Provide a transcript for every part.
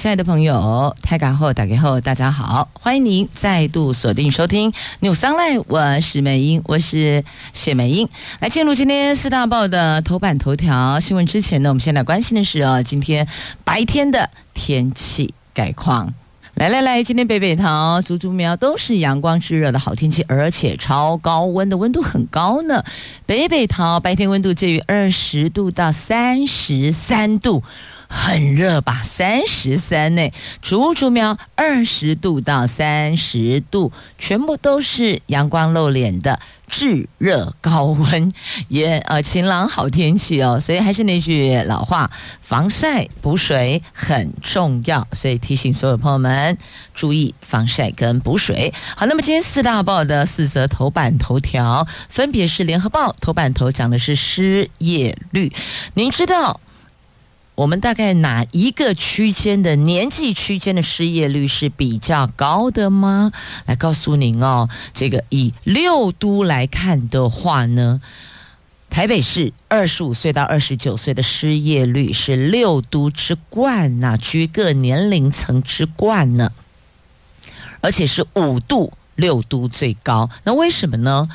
亲爱的朋友，台港后打开后，大家好，欢迎您再度锁定收听《News Online》，我是美英，我是谢美英。来进入今天四大报的头版头条新闻之前呢，我们先来关心的是哦，今天白天的天气概况。来来来，今天北北桃、竹竹苗都是阳光炙热的好天气，而且超高温的温度很高呢。北北桃白天温度介于二十度到三十三度。很热吧，三十三呢，竹竹苗二十度到三十度，全部都是阳光露脸的炙热高温，也呃晴朗好天气哦。所以还是那句老话，防晒补水很重要，所以提醒所有朋友们注意防晒跟补水。好，那么今天四大报的四则头版头条，分别是联合报头版头讲的是失业率，您知道？我们大概哪一个区间的年纪区间的失业率是比较高的吗？来告诉您哦，这个以六都来看的话呢，台北市二十五岁到二十九岁的失业率是六都之冠呐，居各年龄层之冠呢，而且是五都六都最高。那为什么呢？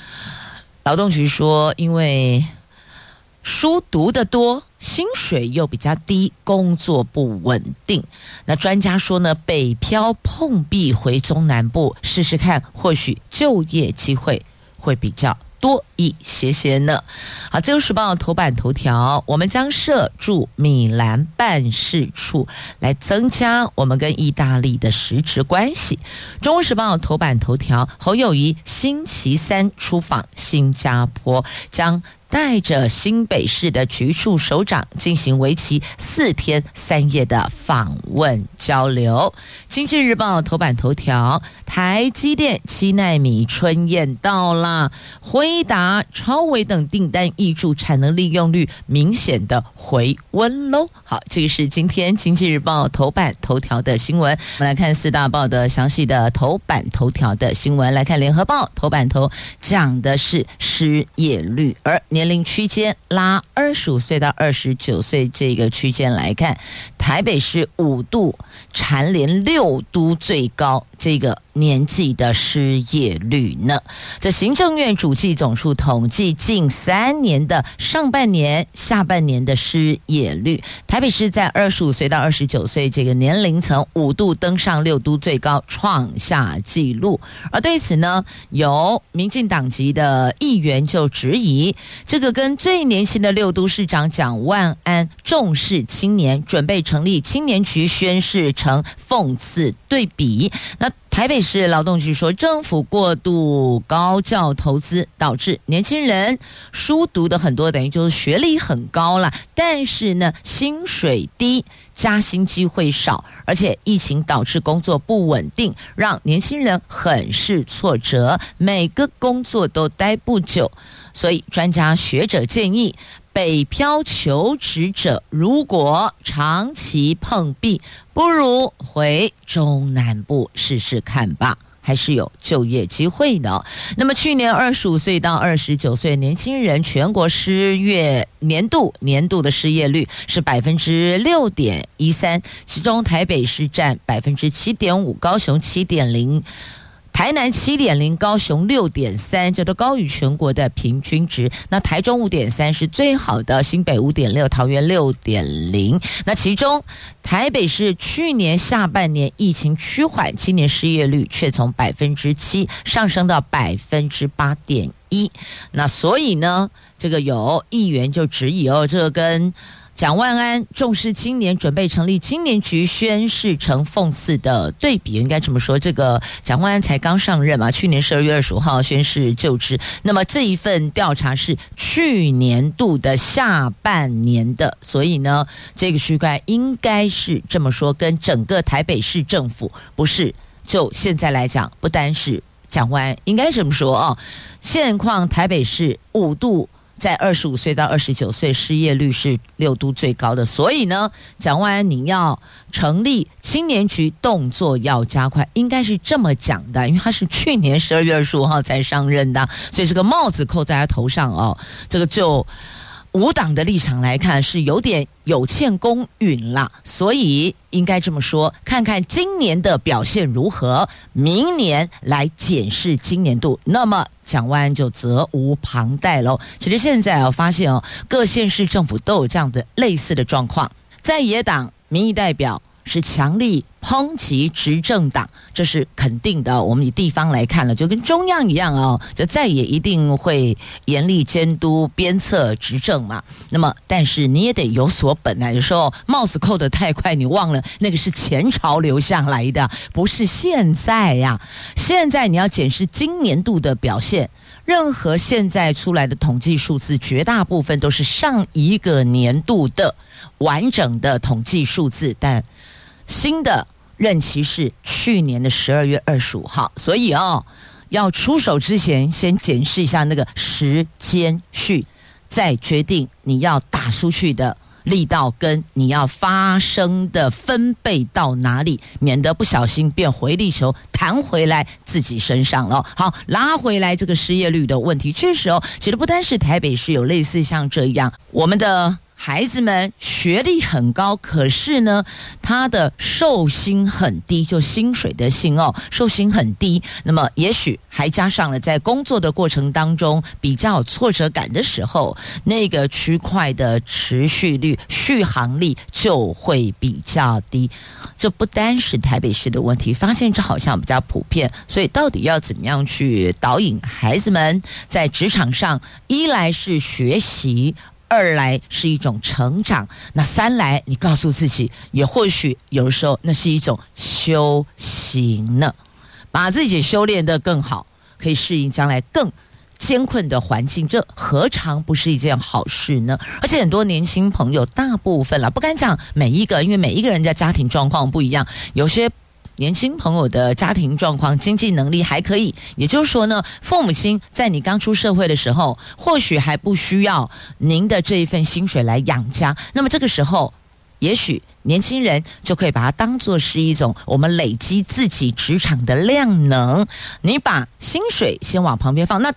劳动局说，因为。书读得多，薪水又比较低，工作不稳定。那专家说呢，北漂碰壁回中南部试试看，或许就业机会会比较多一些些呢。好，自由时报头版头条，我们将设驻米兰办事处，来增加我们跟意大利的实质关系。中国时报头版头条，侯友谊星期三出访新加坡，将。带着新北市的局处首长进行为期四天三夜的访问交流。经济日报头版头条：台积电七纳米春燕到啦，辉达、超微等订单挹注，产能利用率明显的回温喽。好，这个是今天经济日报头版头条的新闻。我们来看四大报的详细的头版头条的新闻。来看联合报头版头讲的是失业率，而年。龄区间拉二十五岁到二十九岁这个区间来看，台北市五度蝉联六都最高这个。年纪的失业率呢？这行政院主计总处统计近三年的上半年、下半年的失业率，台北市在二十五岁到二十九岁这个年龄层五度登上六都最高，创下纪录。而对此呢，有民进党籍的议员就质疑，这个跟最年轻的六都市长蒋万安重视青年，准备成成立青年局宣示成讽刺对比。那台北市劳动局说，政府过度高教投资，导致年轻人书读的很多，等于就是学历很高了，但是呢，薪水低，加薪机会少，而且疫情导致工作不稳定，让年轻人很是挫折，每个工作都待不久。所以，专家学者建议，北漂求职者如果长期碰壁，不如回中南部试试看吧，还是有就业机会的。那么，去年二十五岁到二十九岁年轻人全国失业年度年度的失业率是百分之六点一三，其中台北市占百分之七点五，高雄七点零。台南七点零，高雄六点三，这都高于全国的平均值。那台中五点三是最好的，新北五点六，桃园六点零。那其中台北市去年下半年疫情趋缓，今年失业率却从百分之七上升到百分之八点一。那所以呢，这个有议员就质疑哦，这跟。蒋万安重视青年，准备成立青年局，宣示成讽刺的对比，应该这么说。这个蒋万安才刚上任嘛，去年十二月二十五号宣誓就职。那么这一份调查是去年度的下半年的，所以呢，这个区块应该是这么说，跟整个台北市政府不是。就现在来讲，不单是蒋万安，应该这么说哦。现况台北市五度。在二十五岁到二十九岁，失业率是六都最高的。所以呢，蒋万安你要成立青年局，动作要加快，应该是这么讲的，因为他是去年十二月二十五号才上任的，所以这个帽子扣在他头上哦，这个就。五党的立场来看是有点有欠公允了，所以应该这么说，看看今年的表现如何，明年来检视今年度，那么蒋万安就责无旁贷喽。其实现在我发现哦，各县市政府都有这样的类似的状况，在野党民意代表。是强力抨击执政党，这是肯定的。我们以地方来看了，就跟中央一样哦，就再也一定会严厉监督鞭策执政嘛。那么，但是你也得有所本啊。有时候帽子扣得太快，你忘了那个是前朝留下来的，不是现在呀。现在你要检视今年度的表现，任何现在出来的统计数字，绝大部分都是上一个年度的完整的统计数字，但。新的任期是去年的十二月二十五号，所以哦，要出手之前，先检视一下那个时间序，再决定你要打出去的力道跟你要发生的分贝到哪里，免得不小心变回力球弹回来自己身上了。好，拉回来这个失业率的问题，确实哦，其实不单是台北市有类似像这样，我们的。孩子们学历很高，可是呢，他的寿薪很低，就薪水的薪哦，寿薪很低。那么，也许还加上了在工作的过程当中比较有挫折感的时候，那个区块的持续率、续航力就会比较低。这不单是台北市的问题，发现这好像比较普遍。所以，到底要怎么样去导引孩子们在职场上，一来是学习。二来是一种成长，那三来你告诉自己，也或许有时候那是一种修行呢，把自己修炼得更好，可以适应将来更艰困的环境，这何尝不是一件好事呢？而且很多年轻朋友，大部分了，不敢讲每一个，因为每一个人的家庭状况不一样，有些。年轻朋友的家庭状况、经济能力还可以，也就是说呢，父母亲在你刚出社会的时候，或许还不需要您的这一份薪水来养家。那么这个时候，也许年轻人就可以把它当做是一种我们累积自己职场的量能。你把薪水先往旁边放，那。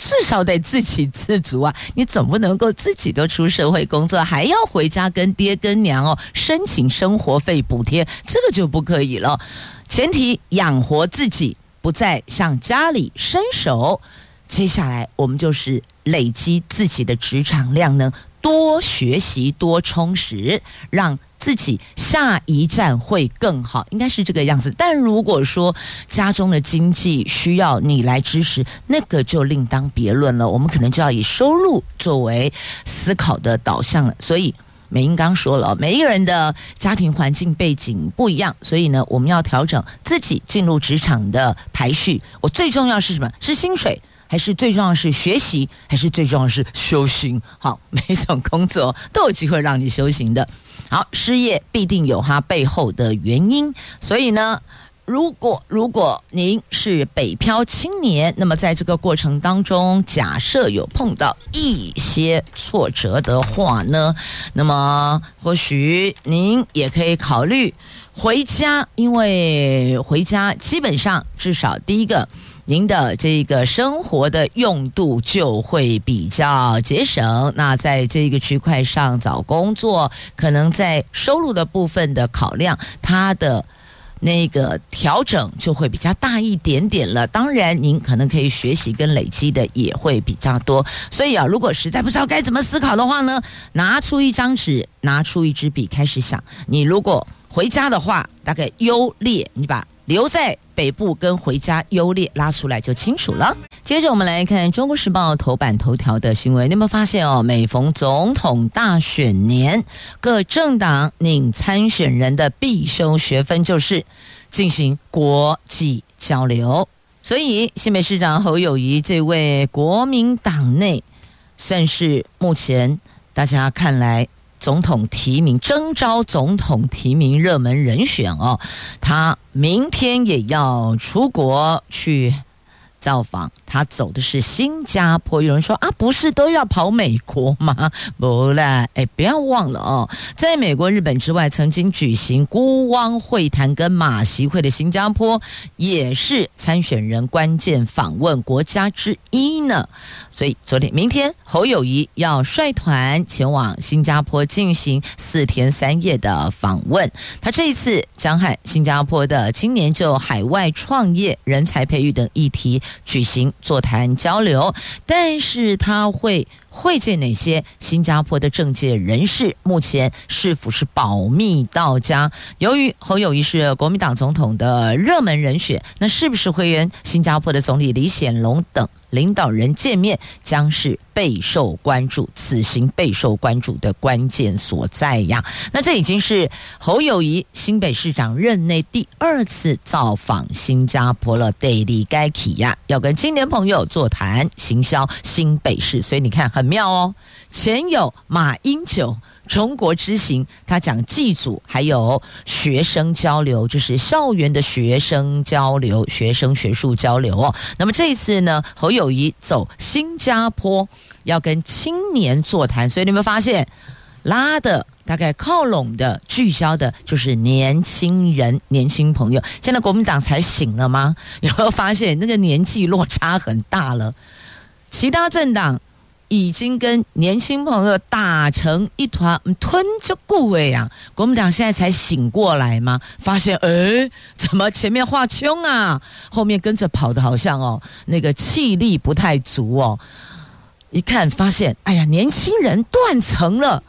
至少得自给自足啊！你总不能够自己都出社会工作，还要回家跟爹跟娘哦申请生活费补贴，这个就不可以了。前提养活自己，不再向家里伸手。接下来我们就是累积自己的职场量能，多学习，多充实，让。自己下一站会更好，应该是这个样子。但如果说家中的经济需要你来支持，那个就另当别论了。我们可能就要以收入作为思考的导向了。所以美英刚说了，每一个人的家庭环境背景不一样，所以呢，我们要调整自己进入职场的排序。我最重要是什么？是薪水，还是最重要是学习，还是最重要是修行？好，每一种工作都有机会让你修行的。好，失业必定有它背后的原因，所以呢，如果如果您是北漂青年，那么在这个过程当中，假设有碰到一些挫折的话呢，那么或许您也可以考虑回家，因为回家基本上至少第一个。您的这个生活的用度就会比较节省，那在这个区块上找工作，可能在收入的部分的考量，它的那个调整就会比较大一点点了。当然，您可能可以学习跟累积的也会比较多。所以啊，如果实在不知道该怎么思考的话呢，拿出一张纸，拿出一支笔，开始想。你如果回家的话，大概优劣，你把。留在北部跟回家优劣拉出来就清楚了。接着我们来看《中国时报》头版头条的新闻，你有没有发现哦？每逢总统大选年，各政党拟参选人的必修学分就是进行国际交流。所以新北市长侯友谊这位国民党内算是目前大家看来。总统提名征召总统提名热门人选哦，他明天也要出国去造访他走的是新加坡。有人说啊，不是都要跑美国吗？不啦，哎，不要忘了哦，在美国、日本之外，曾经举行孤汪会谈跟马习会的新加坡，也是参选人关键访问国家之一呢。所以昨天、明天，侯友谊要率团前往新加坡进行四天三夜的访问。他这一次将和新加坡的青年就海外创业、人才培育等议题举行座谈交流，但是他会。会见哪些新加坡的政界人士？目前是否是保密到家？由于侯友谊是国民党总统的热门人选，那是不是会跟新加坡的总理李显龙等领导人见面，将是备受关注，此行备受关注的关键所在呀。那这已经是侯友谊新北市长任内第二次造访新加坡了。得里该起呀，要跟青年朋友座谈行销新北市，所以你看很妙哦。前有马英九。中国之行，他讲祭祖，还有学生交流，就是校园的学生交流、学生学术交流哦。那么这一次呢，侯友谊走新加坡，要跟青年座谈，所以你们发现拉的大概靠拢的、聚焦的，就是年轻人、年轻朋友。现在国民党才醒了吗？有没有发现那个年纪落差很大了？其他政党。已经跟年轻朋友打成一团，吞着顾位啊！国民党现在才醒过来吗？发现哎，怎么前面画圈啊，后面跟着跑的好像哦，那个气力不太足哦。一看发现，哎呀，年轻人断层了。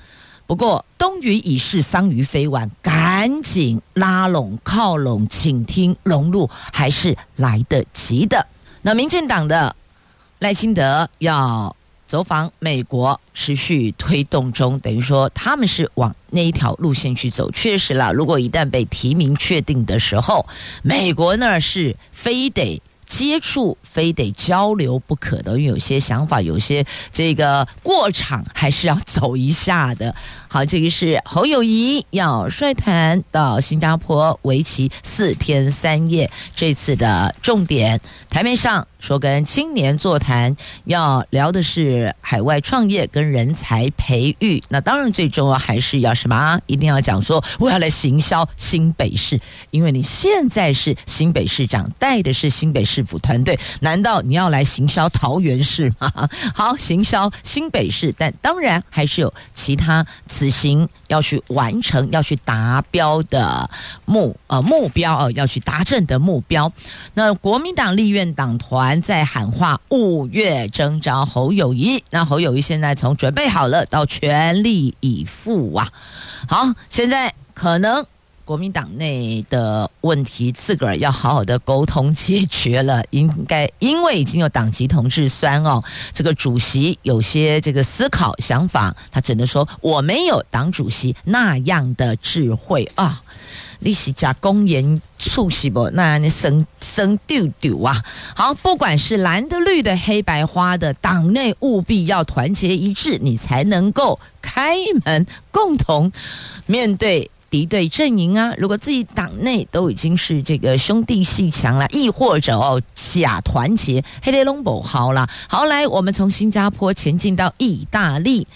不过冬鱼已逝，桑榆飞晚，赶紧拉拢靠拢，请听融入还是来得及的。那民进党的赖清德要。走访美国，持续推动中，等于说他们是往那一条路线去走。确实啦，如果一旦被提名确定的时候，美国那是非得。接触非得交流不可的，因为有些想法，有些这个过场还是要走一下的。好，这个是侯友谊要率团到新加坡，为期四天三夜。这次的重点台面上说跟青年座谈，要聊的是海外创业跟人才培育。那当然最重要还是要什么？一定要讲说我要来行销新北市，因为你现在是新北市长，带的是新北市。府团队，难道你要来行销桃园市吗？好，行销新北市，但当然还是有其他此行要去完成、要去达标的目呃目标哦、呃，要去达成的目标。那国民党立院党团在喊话五月征召侯友谊，那侯友谊现在从准备好了到全力以赴啊。好，现在可能。国民党内的问题，自个儿要好好的沟通解决了。应该因为已经有党籍同志酸哦，这个主席有些这个思考想法，他只能说我没有党主席那样的智慧啊。你是假公言促是不？那你生生丢丢啊！好，不管是蓝的、绿的、黑白花的，党内务必要团结一致，你才能够开门共同面对。敌对阵营啊，如果自己党内都已经是这个兄弟性强了，亦或者哦假团结，黑雷龙不好了。好，来，我们从新加坡前进到意大利。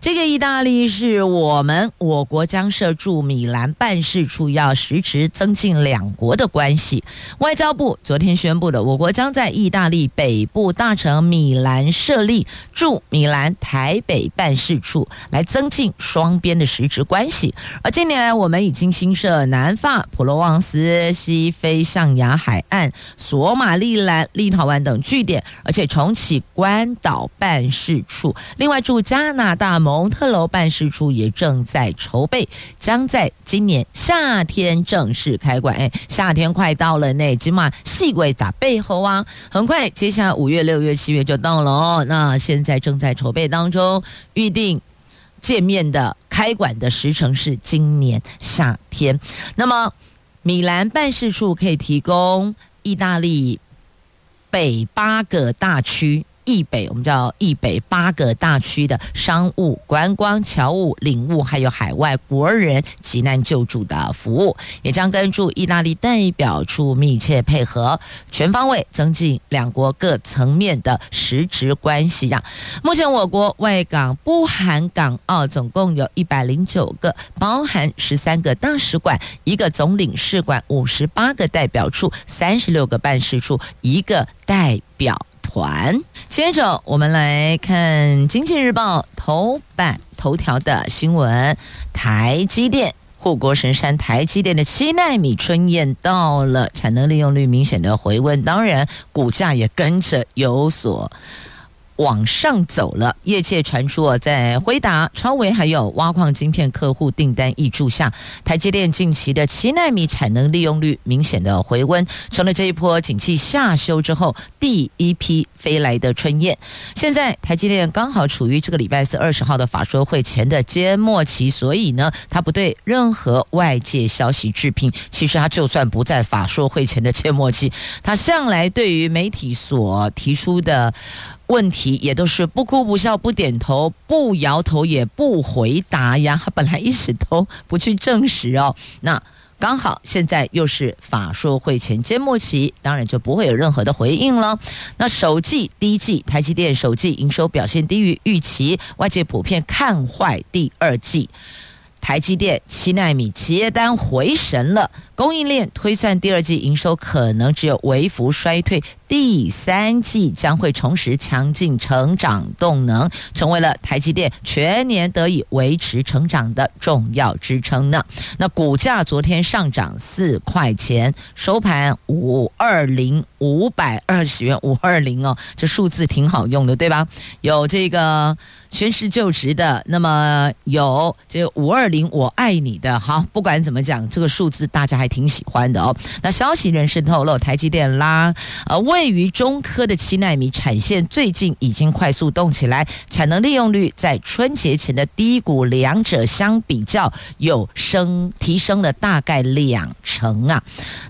这个意大利是我们我国将设驻米兰办事处，要实质增进两国的关系。外交部昨天宣布的，我国将在意大利北部大城米兰设立驻米兰台北办事处，来增进双边的实质关系。而近年来，我们已经新设南法、普罗旺斯、西非象牙海岸、索马利兰、立陶宛等据点，而且重启关岛办事处。另外，驻加拿大。蒙特娄办事处也正在筹备，将在今年夏天正式开馆。哎，夏天快到了那起码戏鬼咋背后啊？很快，接下来五月、六月、七月就到了哦。那现在正在筹备当中，预定见面的开馆的时程是今年夏天。那么，米兰办事处可以提供意大利北八个大区。义北，我们叫义北八个大区的商务、观光、侨务、领务，还有海外国人急难救助的服务，也将跟驻意大利代表处密切配合，全方位增进两国各层面的实质关系呀。目前我国外港不含港澳总共有一百零九个，包含十三个大使馆、一个总领事馆、五十八个代表处、三十六个办事处、一个代表团。接着我们来看《经济日报》头版头条的新闻：台积电护国神山台积电的七纳米春宴到了，产能利用率明显的回温，当然股价也跟着有所。往上走了，业界传出在辉达、超维还有挖矿晶片客户订单挹注下，台积电近期的七纳米产能利用率明显的回温，成了这一波景气下修之后第一批飞来的春燕。现在台积电刚好处于这个礼拜四二十号的法说会前的缄默期，所以呢，他不对任何外界消息置评。其实他就算不在法说会前的缄默期，他向来对于媒体所提出的。问题也都是不哭不笑不点头不摇头也不回答呀，他 本来一直都不去证实哦。那刚好现在又是法说会前缄默期，当然就不会有任何的回应了。那首季第一季台积电首季营收表现低于预期，外界普遍看坏第二季。台积电七纳米接单回神了，供应链推算第二季营收可能只有微幅衰退。第三季将会重拾强劲成长动能，成为了台积电全年得以维持成长的重要支撑呢。那股价昨天上涨四块钱，收盘五二零五百二十元，五二零哦，这数字挺好用的，对吧？有这个宣誓就职的，那么有这五二零我爱你的，好，不管怎么讲，这个数字大家还挺喜欢的哦。那消息人士透露，台积电拉呃为位于中科的七纳米产线最近已经快速动起来，产能利用率在春节前的低谷，两者相比较有升提升了大概两成啊。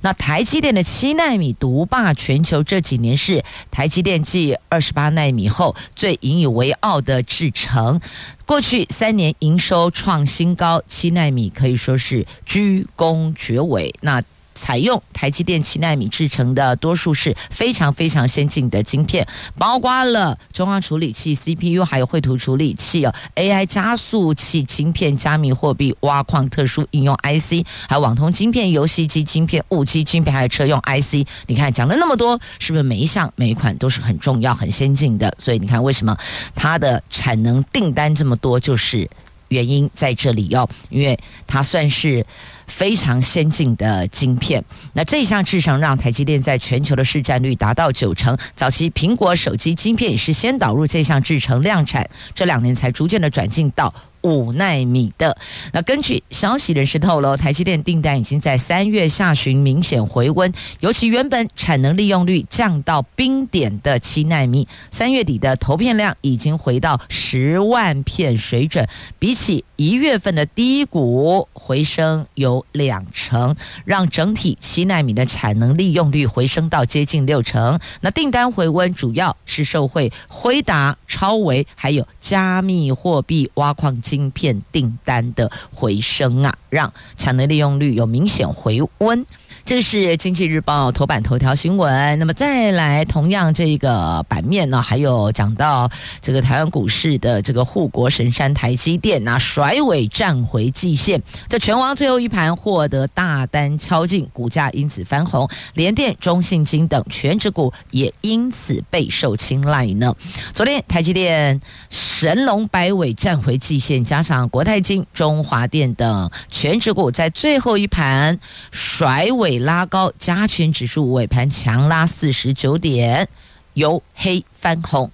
那台积电的七纳米独霸全球，这几年是台积电继二十八纳米后最引以为傲的制程。过去三年营收创新高，七纳米可以说是居功厥伟。那采用台积电七纳米制成的多数是非常非常先进的晶片，包括了中央处理器 CPU，还有绘图处理器哦，AI 加速器晶片、加密货币挖矿特殊应用 IC，还有网通晶片、游戏机晶片、五 G 晶片，还有车用 IC。你看讲了那么多，是不是每一项每一款都是很重要、很先进的？所以你看为什么它的产能订单这么多，就是原因在这里哟，因为它算是。非常先进的晶片，那这项制程让台积电在全球的市占率达到九成。早期苹果手机晶片也是先导入这项制程量产，这两年才逐渐的转进到。五纳米的。那根据消息人士透露，台积电订单已经在三月下旬明显回温，尤其原本产能利用率降到冰点的七纳米，三月底的投片量已经回到十万片水准，比起一月份的低谷回升有两成，让整体七纳米的产能利用率回升到接近六成。那订单回温主要是受惠辉达、超维，还有加密货币挖矿晶片订单的回升啊，让产能利用率有明显回温。这是《经济日报》头版头条新闻。那么再来，同样这个版面呢，还有讲到这个台湾股市的这个护国神山台积电那甩尾站回季线，在全网最后一盘获得大单敲进，股价因此翻红，联电、中信金等全值股也因此备受青睐呢。昨天台积电神龙摆尾站回季线，加上国泰金、中华电等全值股在最后一盘甩尾。拉高加权指数尾盘强拉四十九点，由黑翻红，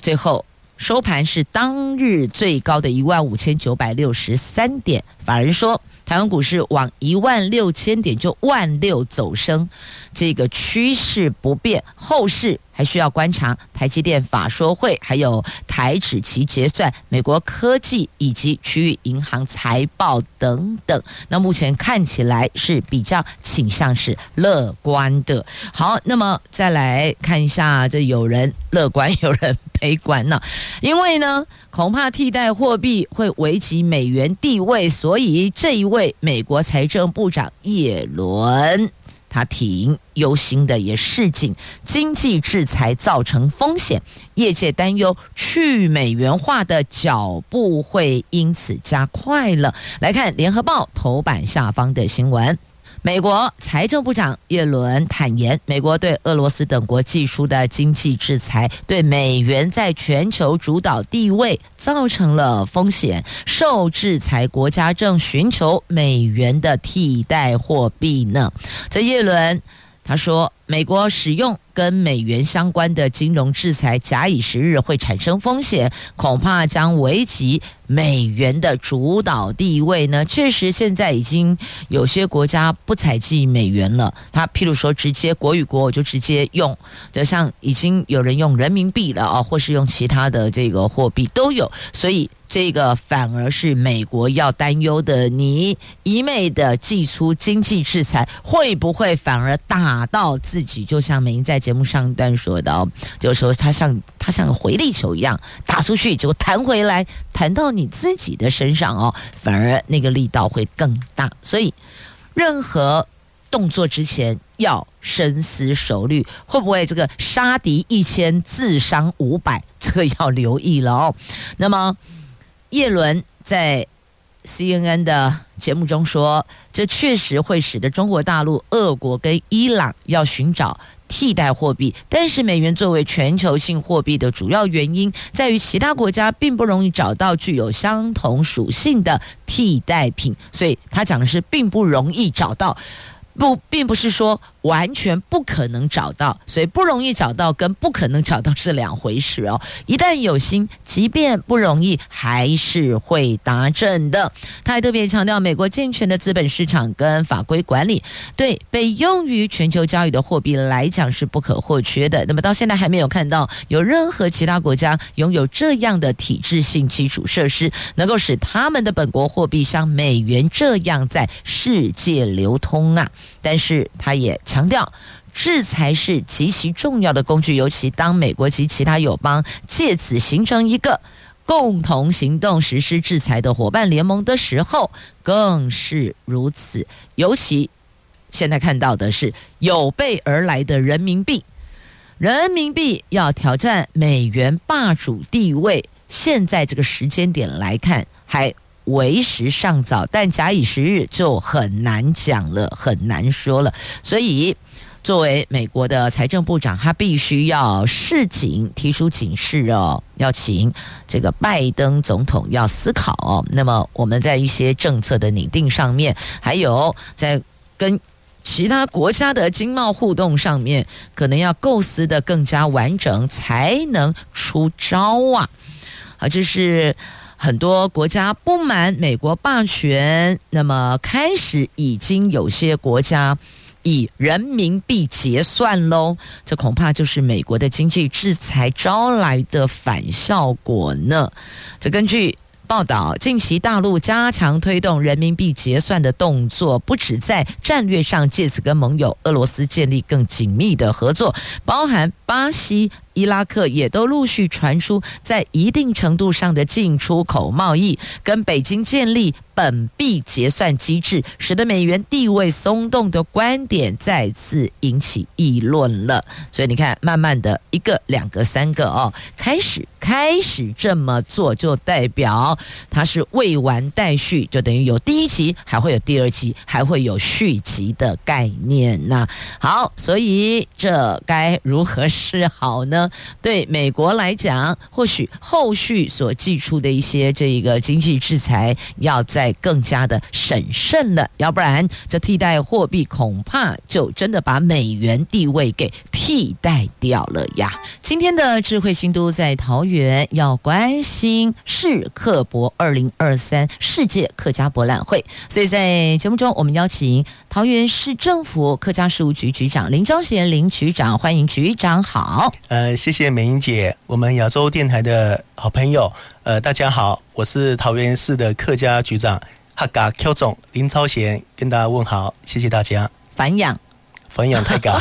最后收盘是当日最高的一万五千九百六十三点。法人说，台湾股市往一万六千点就万六走升，这个趋势不变，后市。还需要观察台积电法说会，还有台指期结算、美国科技以及区域银行财报等等。那目前看起来是比较倾向是乐观的。好，那么再来看一下，这有人乐观，有人悲观呢？因为呢，恐怕替代货币会危及美元地位，所以这一位美国财政部长叶伦。他挺忧心的，也示警经济制裁造成风险，业界担忧去美元化的脚步会因此加快了。来看联合报头版下方的新闻。美国财政部长耶伦坦言，美国对俄罗斯等国技术的经济制裁，对美元在全球主导地位造成了风险。受制裁国家正寻求美元的替代货币呢。这耶伦。他说：“美国使用跟美元相关的金融制裁，假以时日会产生风险，恐怕将危及美元的主导地位呢。确实，现在已经有些国家不采计美元了。他譬如说，直接国与国我就直接用，就像已经有人用人民币了啊，或是用其他的这个货币都有，所以。”这个反而是美国要担忧的，你一味的祭出经济制裁，会不会反而打到自自己？就像美英在节目上一段说的哦，就是说它像它像个回力球一样打出去，就弹回来，弹到你自己的身上哦，反而那个力道会更大。所以，任何动作之前要深思熟虑，会不会这个杀敌一千，自伤五百？这个要留意了哦。那么。叶伦在 CNN 的节目中说：“这确实会使得中国大陆、俄国跟伊朗要寻找替代货币，但是美元作为全球性货币的主要原因，在于其他国家并不容易找到具有相同属性的替代品，所以他讲的是并不容易找到，不，并不是说。”完全不可能找到，所以不容易找到跟不可能找到是两回事哦。一旦有心，即便不容易，还是会达阵的。他还特别强调，美国健全的资本市场跟法规管理，对被用于全球交易的货币来讲是不可或缺的。那么到现在还没有看到有任何其他国家拥有这样的体制性基础设施，能够使他们的本国货币像美元这样在世界流通啊。但是他也。强调制裁是极其重要的工具，尤其当美国及其他友邦借此形成一个共同行动实施制裁的伙伴联盟的时候，更是如此。尤其现在看到的是有备而来的人民币，人民币要挑战美元霸主地位，现在这个时间点来看还为时尚早，但假以时日就很难讲了，很难说了。所以，作为美国的财政部长，他必须要示警，提出警示哦，要请这个拜登总统要思考哦。那么，我们在一些政策的拟定上面，还有在跟其他国家的经贸互动上面，可能要构思得更加完整，才能出招啊！好，这是。很多国家不满美国霸权，那么开始已经有些国家以人民币结算喽，这恐怕就是美国的经济制裁招来的反效果呢。这根据。报道，近期大陆加强推动人民币结算的动作，不止在战略上借此跟盟友俄罗斯建立更紧密的合作，包含巴西、伊拉克也都陆续传出在一定程度上的进出口贸易，跟北京建立本币结算机制，使得美元地位松动的观点再次引起议论了。所以你看，慢慢的一个、两个、三个哦，开始开始这么做，就代表它是未完待续，就等于有第一集，还会有第二集，还会有续集的概念呐。好，所以这该如何是好呢？对美国来讲，或许后续所寄出的一些这个经济制裁，要再更加的审慎了，要不然这替代货币恐怕就真的把美元地位给替代掉了呀。今天的智慧新都在桃园，要关心世客博二零二三世界客家博览会，所以在节目中我们邀请桃园市政府客家事务局局长林昭贤林局长，欢迎局长好。呃，谢谢美英姐，我们亚洲电台的好朋友，呃，大家好，我是桃园市的客家局长哈嘎 Q 总林超贤，跟大家问好，谢谢大家。反养。反养太高，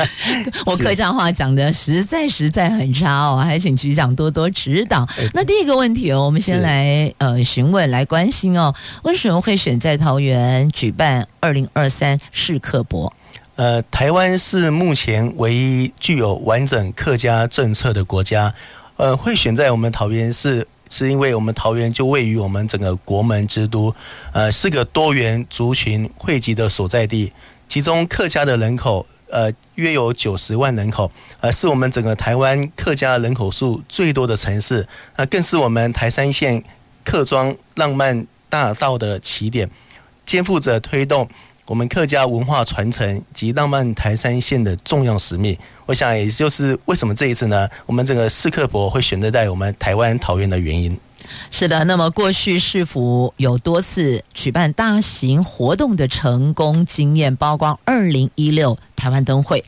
我客家话讲的实在实在很差哦，还请局长多多指导。那第一个问题哦，我们先来呃询问来关心哦，为什么会选在桃园举办二零二三世客博？呃，台湾是目前唯一具有完整客家政策的国家，呃，会选在我们桃园市，是因为我们桃园就位于我们整个国门之都，呃，是个多元族群汇集的所在地。其中客家的人口，呃，约有九十万人口，呃，是我们整个台湾客家人口数最多的城市，那更是我们台三线客庄浪漫大道的起点，肩负着推动我们客家文化传承及浪漫台山线的重要使命。我想，也就是为什么这一次呢，我们这个世客博会选择在我们台湾桃园的原因。是的，那么过去市府有多次举办大型活动的成功经验，包括二零一六台湾灯会、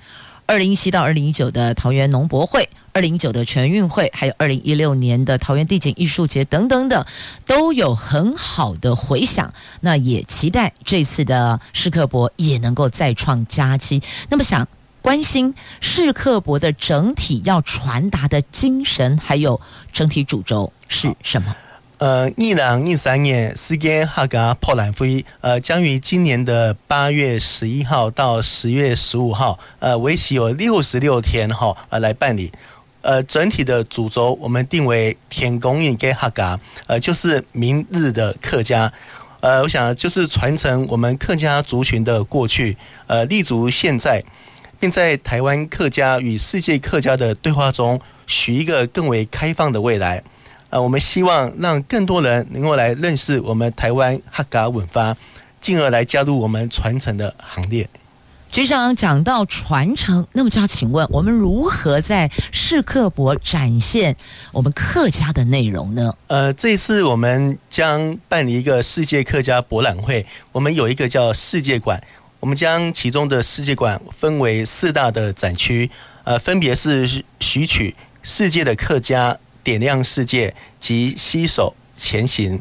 二零一七到二零一九的桃园农博会、二零一九的全运会，还有二零一六年的桃园地景艺术节等等等，都有很好的回响。那也期待这次的世客博也能够再创佳绩。那么想关心世客博的整体要传达的精神，还有整体主轴。是什么？呃，二零二三年世界客家博览会，呃，将于今年的八月十一号到十月十五号，呃，为期有六十六天哈，呃，来办理。呃，整体的主轴我们定为“天公运给客家”，呃，就是明日的客家。呃，我想就是传承我们客家族群的过去，呃，立足现在，并在台湾客家与世界客家的对话中，许一个更为开放的未来。呃，我们希望让更多人能够来认识我们台湾客家文化，进而来加入我们传承的行列。局长讲到传承，那么就要请问，我们如何在世客博展现我们客家的内容呢？呃，这次我们将办理一个世界客家博览会，我们有一个叫世界馆，我们将其中的世界馆分为四大的展区，呃，分别是许曲世界的客家。点亮世界及携手前行。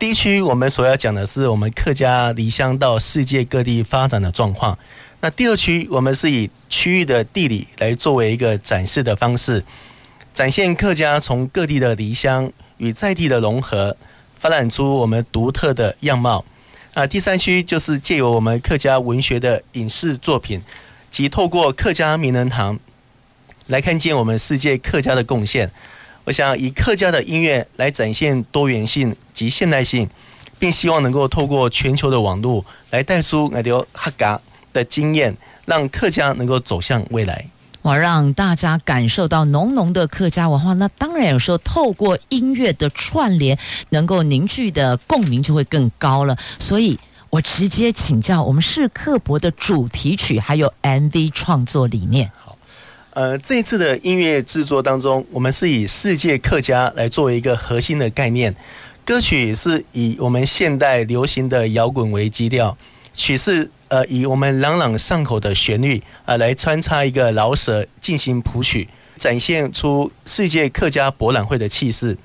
第一区我们所要讲的是我们客家离乡到世界各地发展的状况。那第二区我们是以区域的地理来作为一个展示的方式，展现客家从各地的离乡与在地的融合，发展出我们独特的样貌。啊，第三区就是借由我们客家文学的影视作品，及透过客家名人堂来看见我们世界客家的贡献。我想以客家的音乐来展现多元性及现代性，并希望能够透过全球的网络来带出那条客家的经验，让客家能够走向未来。我让大家感受到浓浓的客家文化。那当然有时候透过音乐的串联，能够凝聚的共鸣就会更高了。所以我直接请教我们是刻薄的主题曲还有 MV 创作理念。好呃，这一次的音乐制作当中，我们是以世界客家来作为一个核心的概念。歌曲是以我们现代流行的摇滚为基调，曲式呃以我们朗朗上口的旋律啊、呃、来穿插一个饶舌进行谱曲，展现出世界客家博览会的气势。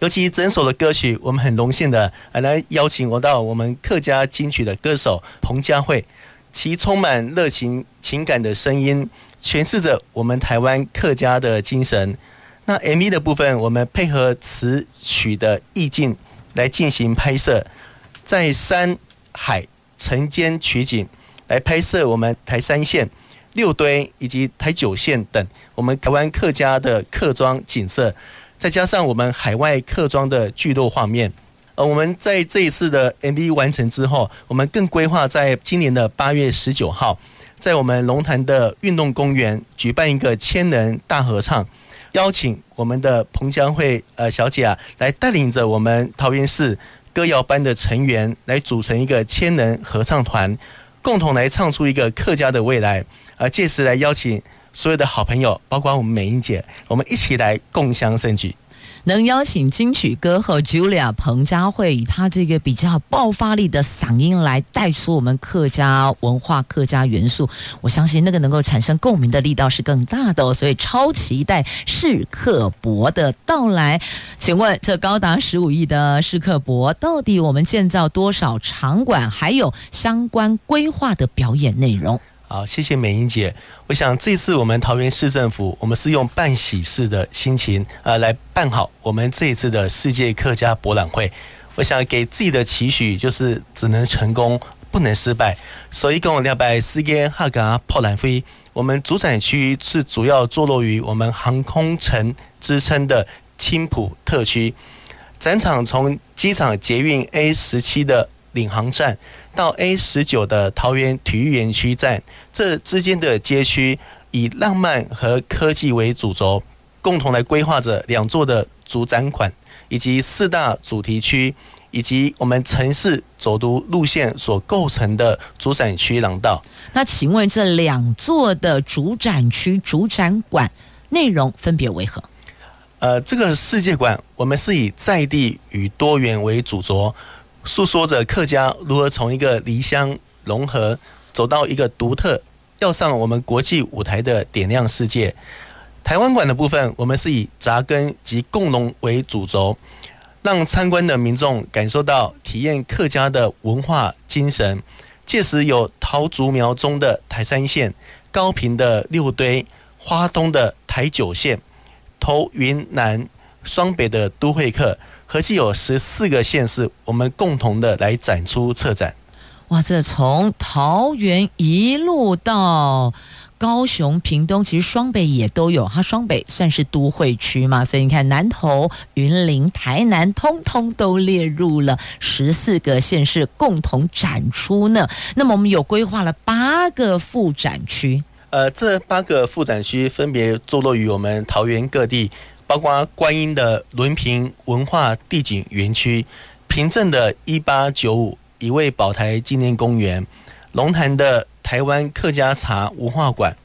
尤其整首的歌曲，我们很荣幸的来邀请我到我们客家金曲的歌手彭佳慧，其充满热情情感的声音。诠释着我们台湾客家的精神。那 MV 的部分，我们配合词曲的意境来进行拍摄，在山海晨间取景来拍摄我们台三线、六堆以及台九线等我们台湾客家的客庄景色，再加上我们海外客庄的聚落画面。呃，我们在这一次的 MV 完成之后，我们更规划在今年的八月十九号。在我们龙潭的运动公园举办一个千人大合唱，邀请我们的彭佳慧呃小姐啊来带领着我们桃园市歌谣班的成员来组成一个千人合唱团，共同来唱出一个客家的未来。而，届时来邀请所有的好朋友，包括我们美英姐，我们一起来共襄盛举。能邀请金曲歌后 Julia 彭佳慧以她这个比较爆发力的嗓音来带出我们客家文化、客家元素，我相信那个能够产生共鸣的力道是更大的哦。所以超期待试课博的到来。请问这高达十五亿的试课博，到底我们建造多少场馆，还有相关规划的表演内容？好，谢谢美英姐。我想这次我们桃园市政府，我们是用办喜事的心情，呃，来办好我们这一次的世界客家博览会。我想给自己的期许就是只能成功，不能失败。所以，跟我两百四间客家博览会，我们主展区是主要坐落于我们航空城之称的青埔特区。展场从机场捷运 A 十七的领航站。到 A 十九的桃园体育园区站，这之间的街区以浪漫和科技为主轴，共同来规划着两座的主展馆，以及四大主题区，以及我们城市走读路线所构成的主展区廊道。那请问这两座的主展区、主展馆内容分别为何？呃，这个世界馆我们是以在地与多元为主轴。诉说着客家如何从一个离乡融合，走到一个独特、要上我们国际舞台的点亮世界。台湾馆的部分，我们是以扎根及共荣为主轴，让参观的民众感受到体验客家的文化精神。届时有桃竹苗中的台三线、高屏的六堆、花东的台九线、头云南、双北的都会客。合计有十四个县市，我们共同的来展出策展。哇，这从桃园一路到高雄、屏东，其实双北也都有。它双北算是都会区嘛，所以你看南投、云林、台南，通通都列入了十四个县市共同展出呢。那么我们有规划了八个副展区。呃，这八个副展区分别坐落于我们桃园各地。包括观音的伦坪文化地景园区、平镇的一八九五一位宝台纪念公园、龙潭的台湾客家茶文化馆，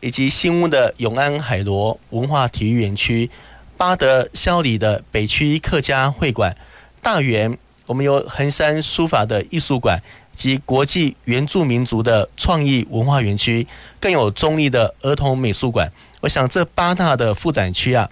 以及新屋的永安海螺文化体育园区、八德孝里的北区客家会馆、大园我们有横山书法的艺术馆及国际原住民族的创意文化园区，更有中坜的儿童美术馆。我想这八大的副展区啊，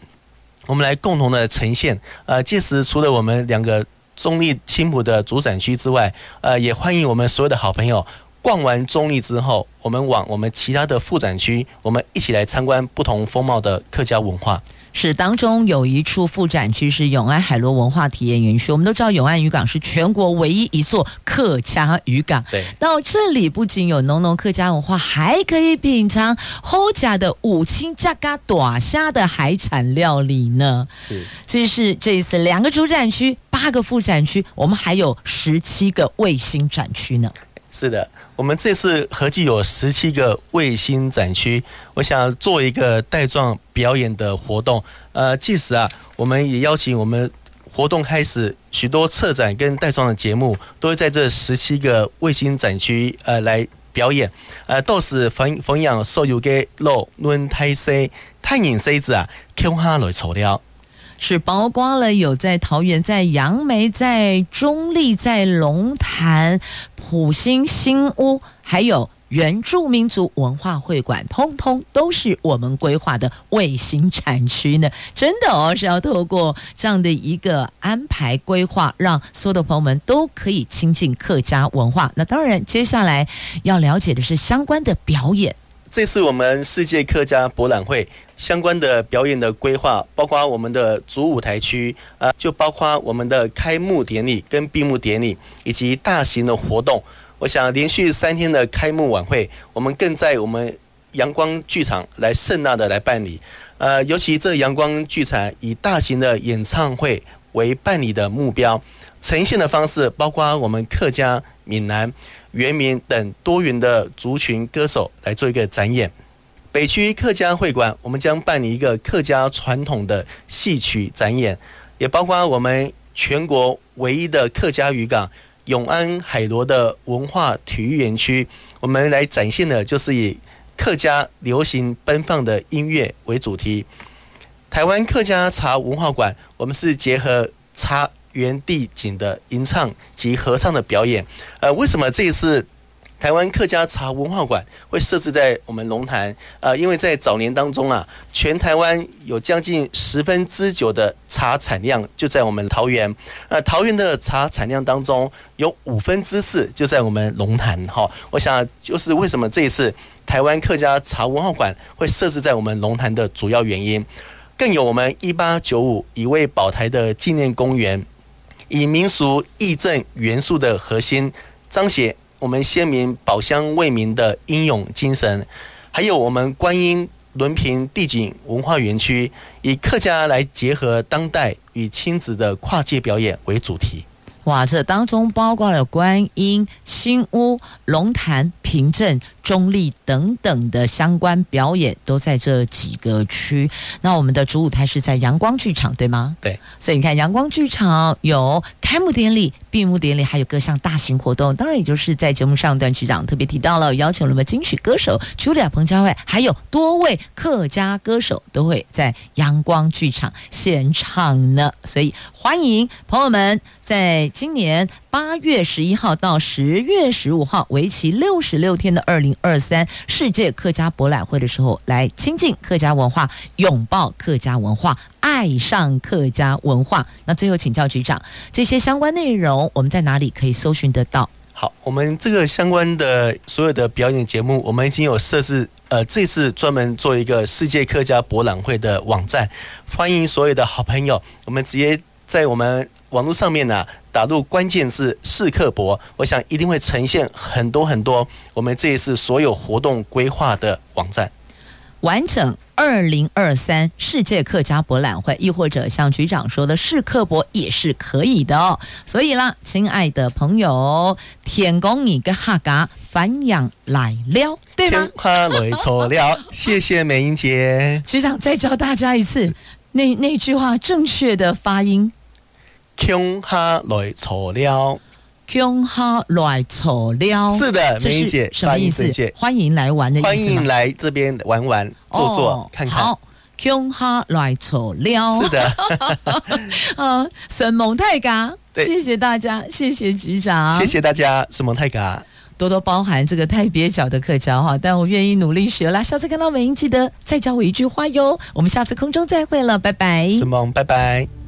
我们来共同的呈现。呃，届时除了我们两个中立青浦的主展区之外，呃，也欢迎我们所有的好朋友逛完中立之后，我们往我们其他的副展区，我们一起来参观不同风貌的客家文化。是当中有一处副展区是永安海螺文化体验园区。我们都知道永安渔港是全国唯一一座客家渔港。对，到这里不仅有浓浓客家文化，还可以品尝后甲的五青加嘎短虾的海产料理呢。是，这是这一次两个主展区，八个副展区，我们还有十七个卫星展区呢。是的，我们这次合计有十七个卫星展区，我想做一个带状表演的活动。呃，届时啊，我们也邀请我们活动开始，许多策展跟带状的节目都会在这十七个卫星展区呃来表演。呃，到时逢逢养所有的老轮胎生、太阳狮子啊，空下来草料。是包括了有在桃园、在杨梅、在中坜、在龙潭、五星新屋，还有原住民族文化会馆，通通都是我们规划的卫星产区呢。真的哦，是要透过这样的一个安排规划，让所有的朋友们都可以亲近客家文化。那当然，接下来要了解的是相关的表演。这次我们世界客家博览会相关的表演的规划，包括我们的主舞台区，呃，就包括我们的开幕典礼跟闭幕典礼，以及大型的活动。我想连续三天的开幕晚会，我们更在我们阳光剧场来盛大的来办理。呃，尤其这阳光剧场以大型的演唱会为办理的目标，呈现的方式包括我们客家、闽南。原民等多元的族群歌手来做一个展演。北区客家会馆，我们将办理一个客家传统的戏曲展演，也包括我们全国唯一的客家渔港永安海螺的文化体育园区，我们来展现的就是以客家流行奔放的音乐为主题。台湾客家茶文化馆，我们是结合茶园地景的吟唱及合唱的表演。呃，为什么这一次台湾客家茶文化馆会设置在我们龙潭？呃，因为在早年当中啊，全台湾有将近十分之九的茶产量就在我们桃园。呃，桃园的茶产量当中有五分之四就在我们龙潭。哈，我想就是为什么这一次台湾客家茶文化馆会设置在我们龙潭的主要原因。更有我们一八九五一位保台的纪念公园，以民俗义政元素的核心，彰显我们先民保乡为民的英勇精神；还有我们观音伦平地景文化园区，以客家来结合当代与亲子的跨界表演为主题。哇，这当中包括了观音、新屋、龙潭、平镇、中立等等的相关表演，都在这几个区。那我们的主舞台是在阳光剧场，对吗？对。所以你看，阳光剧场有开幕典礼、闭幕典礼，还有各项大型活动。当然，也就是在节目上段，局长特别提到了，邀请了我们金曲歌手茱莉亚·彭佳慧，还有多位客家歌手都会在阳光剧场现唱呢。所以，欢迎朋友们在。今年八月十一号到十月十五号，为期六十六天的二零二三世界客家博览会的时候，来亲近客家文化，拥抱客家文化，爱上客家文化。那最后请教局长，这些相关内容我们在哪里可以搜寻得到？好，我们这个相关的所有的表演节目，我们已经有设置，呃，这次专门做一个世界客家博览会的网站，欢迎所有的好朋友，我们直接在我们。网络上面呢，打入关键字“世客博”，我想一定会呈现很多很多我们这一次所有活动规划的网站。完整二零二三世界客家博览会，亦或者像局长说的“世客博”也是可以的哦。所以啦，亲爱的朋友，天公你个哈嘎反阳来了，对吗？天花来错了，谢谢美英姐。局长再教大家一次那那句话正确的发音。穷哈来错了，穷哈来错了。是的，梅英姐，什么意思？欢迎来玩的意思。欢迎来这边玩玩，坐坐，哦、看看。好，穷哈来错了。是的。嗯，沈蒙泰嘎，谢谢大家，谢谢局长，谢谢大家，沈蒙泰嘎，多多包涵这个太蹩脚的客家哈，但我愿意努力学啦。下次看到美英，记得再教我一句话哟。我们下次空中再会了，拜拜。沈蒙，拜拜。